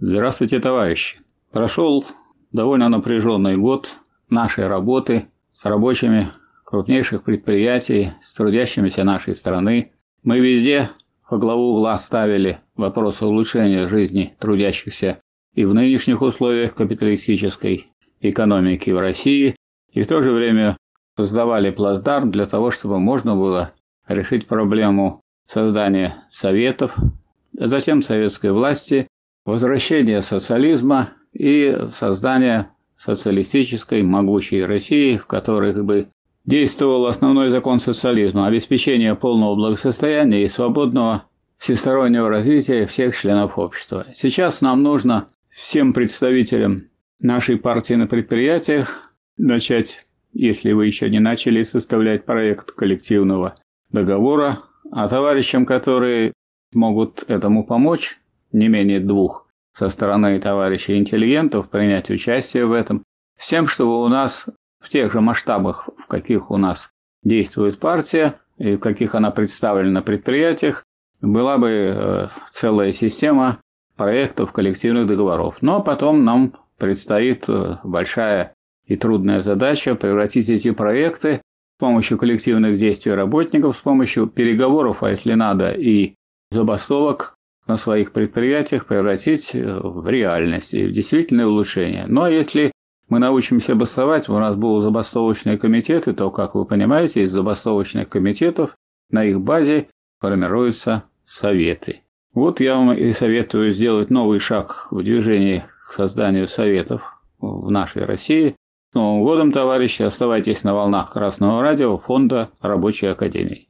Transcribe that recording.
Здравствуйте, товарищи! Прошел довольно напряженный год нашей работы с рабочими крупнейших предприятий, с трудящимися нашей страны. Мы везде во главу угла ставили вопросы улучшения жизни трудящихся и в нынешних условиях капиталистической экономики в России, и в то же время создавали плацдарм для того, чтобы можно было решить проблему создания советов, затем советской власти, возвращения социализма и создания социалистической могучей России, в которой бы действовал основной закон социализма – обеспечение полного благосостояния и свободного всестороннего развития всех членов общества. Сейчас нам нужно всем представителям нашей партии на предприятиях начать, если вы еще не начали составлять проект коллективного договора, а товарищам, которые могут этому помочь, не менее двух, со стороны товарищей интеллигентов принять участие в этом, с тем, чтобы у нас в тех же масштабах, в каких у нас действует партия и в каких она представлена на предприятиях, была бы э, целая система проектов коллективных договоров. Но потом нам предстоит э, большая и трудная задача превратить эти проекты с помощью коллективных действий работников, с помощью переговоров, а если надо, и забастовок на своих предприятиях превратить э, в реальность и в действительное улучшение. Но если мы научимся бастовать, у нас будут забастовочные комитеты, то, как вы понимаете, из забастовочных комитетов на их базе формируются советы. Вот я вам и советую сделать новый шаг в движении к созданию советов в нашей России. С Новым годом, товарищи! Оставайтесь на волнах Красного радио Фонда Рабочей Академии.